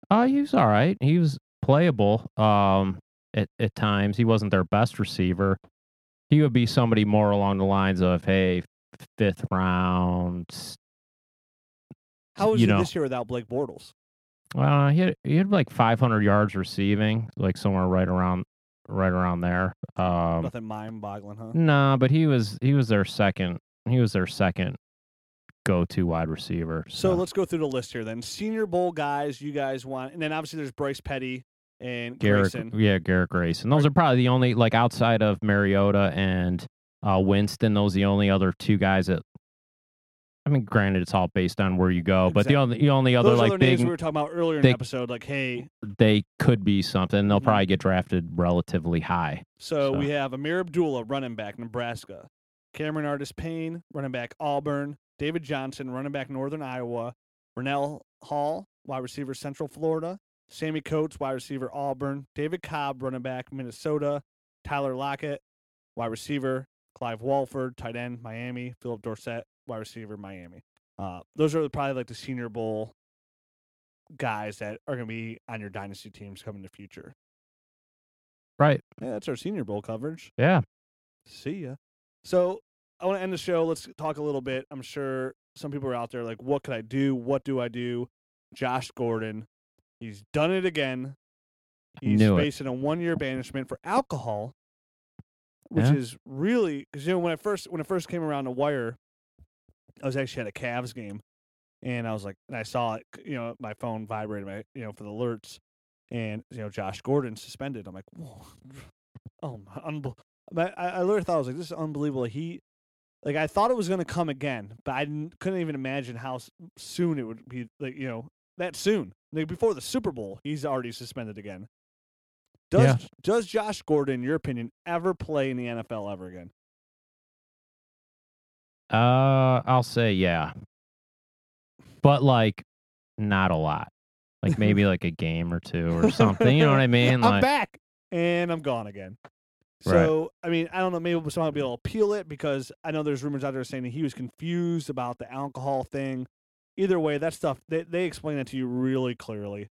Uh, he was all right. He was playable. Um, at at times he wasn't their best receiver. He would be somebody more along the lines of, hey, fifth round. How was you know. this year without Blake Bortles? Uh, he had, he had like 500 yards receiving, like somewhere right around right around there. Um, Nothing mind-boggling, huh? nah, but he was he was their second. He was their second go-to wide receiver. So So, let's go through the list here then. Senior Bowl guys, you guys want, and then obviously there's Bryce Petty and Garrett, Grayson. yeah, Garrett Grayson. Those are probably the only like outside of Mariota and uh, Winston. Those are the only other two guys that. I mean, granted, it's all based on where you go, but the only the only other Those like other big names we were talking about earlier in they- the episode, like, hey, they could be something. They'll Mhm. probably get drafted relatively high. so, So- we have Ameer Abdullah, running back, Nebraska. Cameron Artis Payne, running back Auburn, David Johnson, running back Northern Iowa, Rannell Hall, wide receiver Central Florida, Sammie Coates, wide receiver Auburn, David Cobb, running back Minnesota, Tyler Lockett, wide receiver Clive Walford, tight end Miami, Phillip Dorsett, wide receiver Miami. Uh, those are probably like the Senior Bowl guys that are going to be on your dynasty teams coming in the future. Right. Yeah, that's our Senior Bowl coverage. Yeah. See ya. So I want to end the show. Let's talk a little bit. I'm sure some people are out there like, what could I do? What do I do? Josh Gordon, he's done it again. He's Knew it. facing a one year banishment for alcohol, which Yeah. is really because you know when I first when it first came around the wire, I was actually at a Cavs game, and I was like, and I saw it, you know, my phone vibrated, my you know, for the alerts, and you know, Josh Gordon suspended. I'm like, whoa, oh my, unbel- but I, I literally thought I was like, this is unbelievable. He, like, I thought it was going to come again, but I didn't, couldn't even imagine how soon it would be. Like, you know, that soon. Like before the Super Bowl, he's already suspended again. Does Yeah. does Josh Gordon, in your opinion, ever play in the NFL ever again? Uh, I'll say yeah, but like not a lot. Like maybe like a game or two or something. You know what I mean? I'm Like, back and I'm gone again. Right. So I mean, I don't know. Maybe someone will be able to appeal it because I know there's rumors out there saying that he was confused about the alcohol thing. Either way, that stuff they they explain that to you really clearly.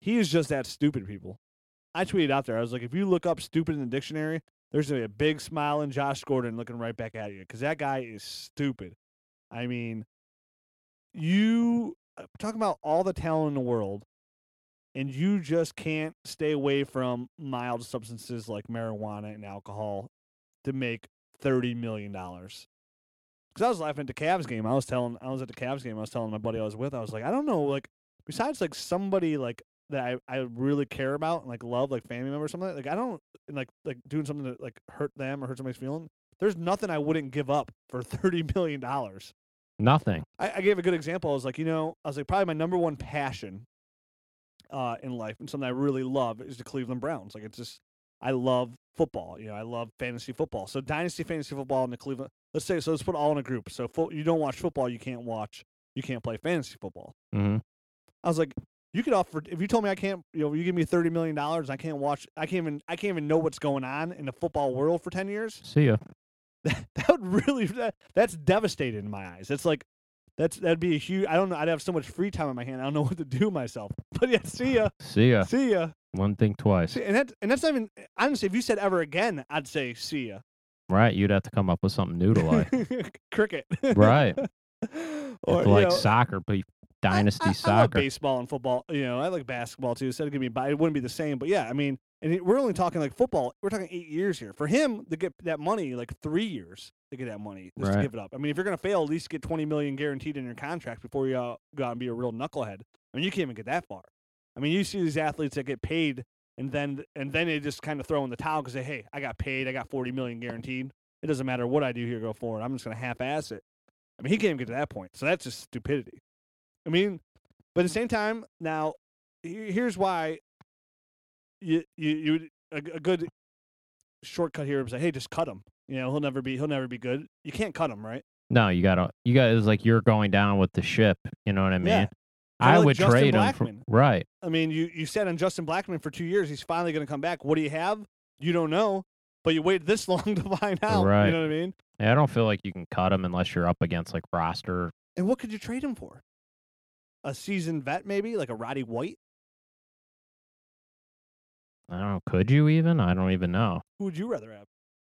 He is just that stupid, people. I tweeted out there. I was like, if you look up "stupid" in the dictionary, there's gonna be a big smile in Josh Gordon looking right back at you because that guy is stupid. I mean, you uh, talk about all the talent in the world, and you just can't stay away from mild substances like marijuana and alcohol to make thirty million dollars. Because I was laughing at the Cavs game. I was telling, I was at the Cavs game. I was telling my buddy I was with. I was like, I don't know, like besides like somebody like that I, I really care about and like love, like family member or something. Like I don't and, like like doing something to like hurt them or hurt somebody's feeling. There's nothing I wouldn't give up for thirty million dollars. nothing. I, I gave a good example. I was like, you know, I was like, probably my number one passion uh, in life and something I really love is the Cleveland Browns. Like, it's just, I love football. You know, I love fantasy football. So, dynasty fantasy football in the Cleveland, let's say, so let's put it all in a group. So, fo- you don't watch football, you can't watch, you can't play fantasy football. hmm I was like, you could offer if you told me I can't, you know, you give me thirty million dollars, I can't watch, I can't even, I can't even know what's going on in the football world for ten years See ya. that, that would really that, that's devastating in my eyes. It's like that's that'd be a huge. I don't know. I'd have so much free time in my hand. I don't know what to do myself. But yeah, see ya, See ya. see ya. One thing twice. See, and that and that's not even honestly. If you said ever again, I'd say see ya. Right. You'd have to come up with something new to like. Cricket. Right. or like know, soccer, but I- dynasty I, I, love baseball and football. You know, I like basketball too. So it'd give me, it wouldn't be the same. But yeah, I mean, and it, we're only talking like football. We're talking eight years here for him to get that money. Like three years to get that money just to give it up. I mean, if you're gonna fail, at least get twenty million guaranteed in your contract before you uh, go out and be a real knucklehead. I mean, you can't even get that far. I mean, you see these athletes that get paid and then and then they just kind of throw in the towel because they, hey, I got paid, I got forty million guaranteed. It doesn't matter what I do here go forward. I'm just gonna half-ass it. I mean, he can't even get to that point. So that's just stupidity. I mean, but at the same time, now here's why you you you a, a good shortcut here is like, hey, just cut him. You know, he'll never be he'll never be good. You can't cut him, right? No, you gotta. You. It's like you're going down with the ship. You know what I mean? Yeah. I like would Justin trade him for right. I mean, you you sat on Justin Blackmon for two years. He's finally going to come back. What do you have? You don't know, but you waited this long to find out. Right. You know what I mean? Yeah, I don't feel like you can cut him unless you're up against like roster. And what could you trade him for? A seasoned vet, maybe like a Roddy White. I don't know. Could you even? I don't even know. Who would you rather have?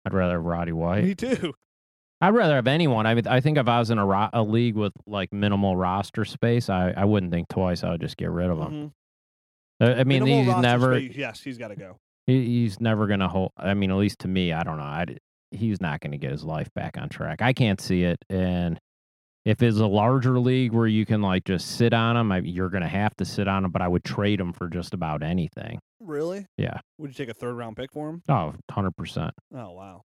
I'd rather have Roddy White. Me too. I'd rather have anyone. I mean, I think if I was in a, ro- a league with like minimal roster space, I, I wouldn't think twice. I would just get rid of him. Mhm. Uh, I mean, Minimal he's never space, yes, he's got to go. he, he's never gonna hold. I mean, at least to me, I don't know. I he's not gonna get his life back on track. I can't see it. And if it's a larger league where you can like just sit on them, I, you're gonna have to sit on them. But I would trade them for just about anything. Really? Yeah. Would you take a third round pick for him? Oh, 100 percent. Oh wow.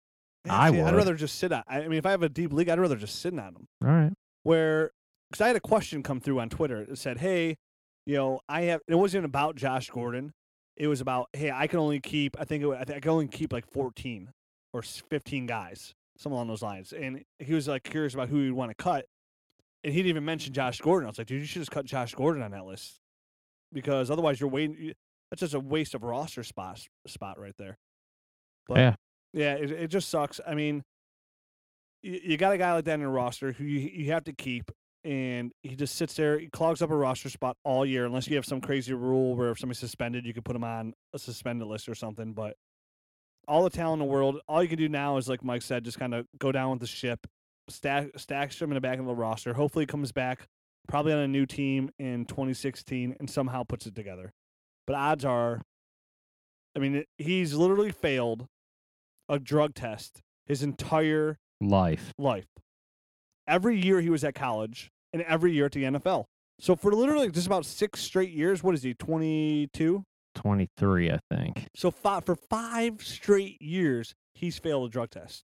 I see, I'd rather just sit on. I I mean, if I have a deep league, I'd rather just sit on them. All right. Where, because I had a question come through on Twitter that said, "Hey, you know, I have." It wasn't even about Josh Gordon. It was about, "Hey, I can only keep. I think, it, I think I can only keep like 14 or 15 guys. something along those lines. And he was like curious about who he'd want to cut, and he didn't even mention Josh Gordon. I was like, dude, you should just cut Josh Gordon on that list because otherwise you're waiting. That's just a waste of roster spot spot right there. But Yeah. yeah, it, it just sucks. I mean, you, you got a guy like that in your roster who you, you have to keep, and he just sits there, he clogs up a roster spot all year, unless you have some crazy rule where if somebody's suspended, you can put him on a suspended list or something. But all the talent in the world, all you can do now is, like Mike said, just kind of go down with the ship, stack, stack him in the back of the roster. Hopefully, he comes back probably on a new team in 2016 and somehow puts it together. But odds are, I mean, he's literally failed a drug test his entire Life. life. Every year he was at college and every year at the NFL. So for literally just about six straight years, what is he, 22? 23, I think. So five, for five straight years, he's failed a drug test.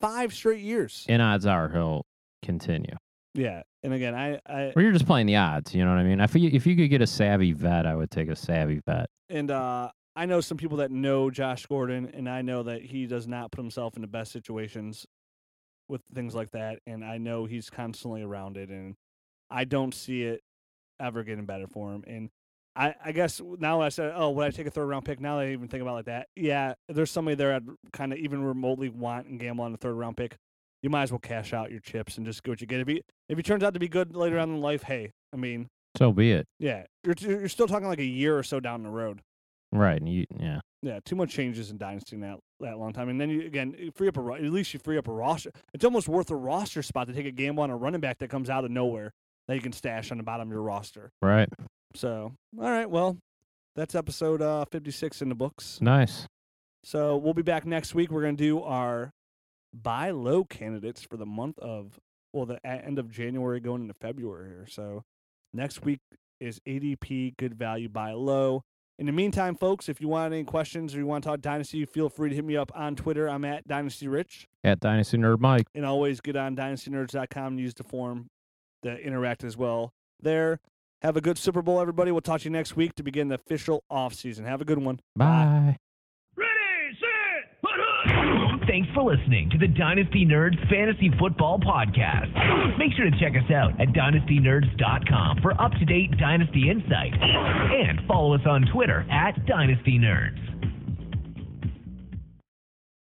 Five straight years. And odds are he'll continue. Yeah. And again, I, I Or you're just playing the odds. You know what I mean? If you, if you could get a savvy vet, I would take a savvy vet. and uh, I know some people that know Josh Gordon, and I know that he does not put himself in the best situations with things like that. And I know he's constantly around it, and I don't see it ever getting better for him. And I, I guess now I said, oh, would I take a third round pick? Now I even think about it like that, yeah, there's somebody there I'd kind of even remotely want and gamble on a third round pick. You might as well cash out your chips and just get what you get. If he if he turns out to be good later on in life, hey, I mean, So be it. yeah, you're you're still talking like a year or so down the road. Right. And you, yeah. Yeah, too much changes in dynasty in that that long time, and then you again you free up a at least you free up a roster. It's almost worth a roster spot to take a gamble on a running back that comes out of nowhere that you can stash on the bottom of your roster. Right. So, all right, well, that's episode uh, fifty six in the books. Nice. So we'll be back next week. We're gonna do our buy low candidates for the month of well the end of January going into February here. So next week is ADP good value buy low. In the meantime, folks, if you want any questions or you want to talk Dynasty, feel free to hit me up on Twitter. I'm at Dynasty Rich. At Dynasty Nerd Mike. And always get on dynastynerds.com and use the form to interact as well there. Have a good Super Bowl, everybody. We'll talk to you next week to begin the official off season. Have a good one. Bye. Ready? See it! Thanks for listening to the Dynasty Nerds Fantasy Football Podcast. Make sure to check us out at dynastynerds.com for up to date Dynasty insight and follow us on Twitter at Dynasty Nerds.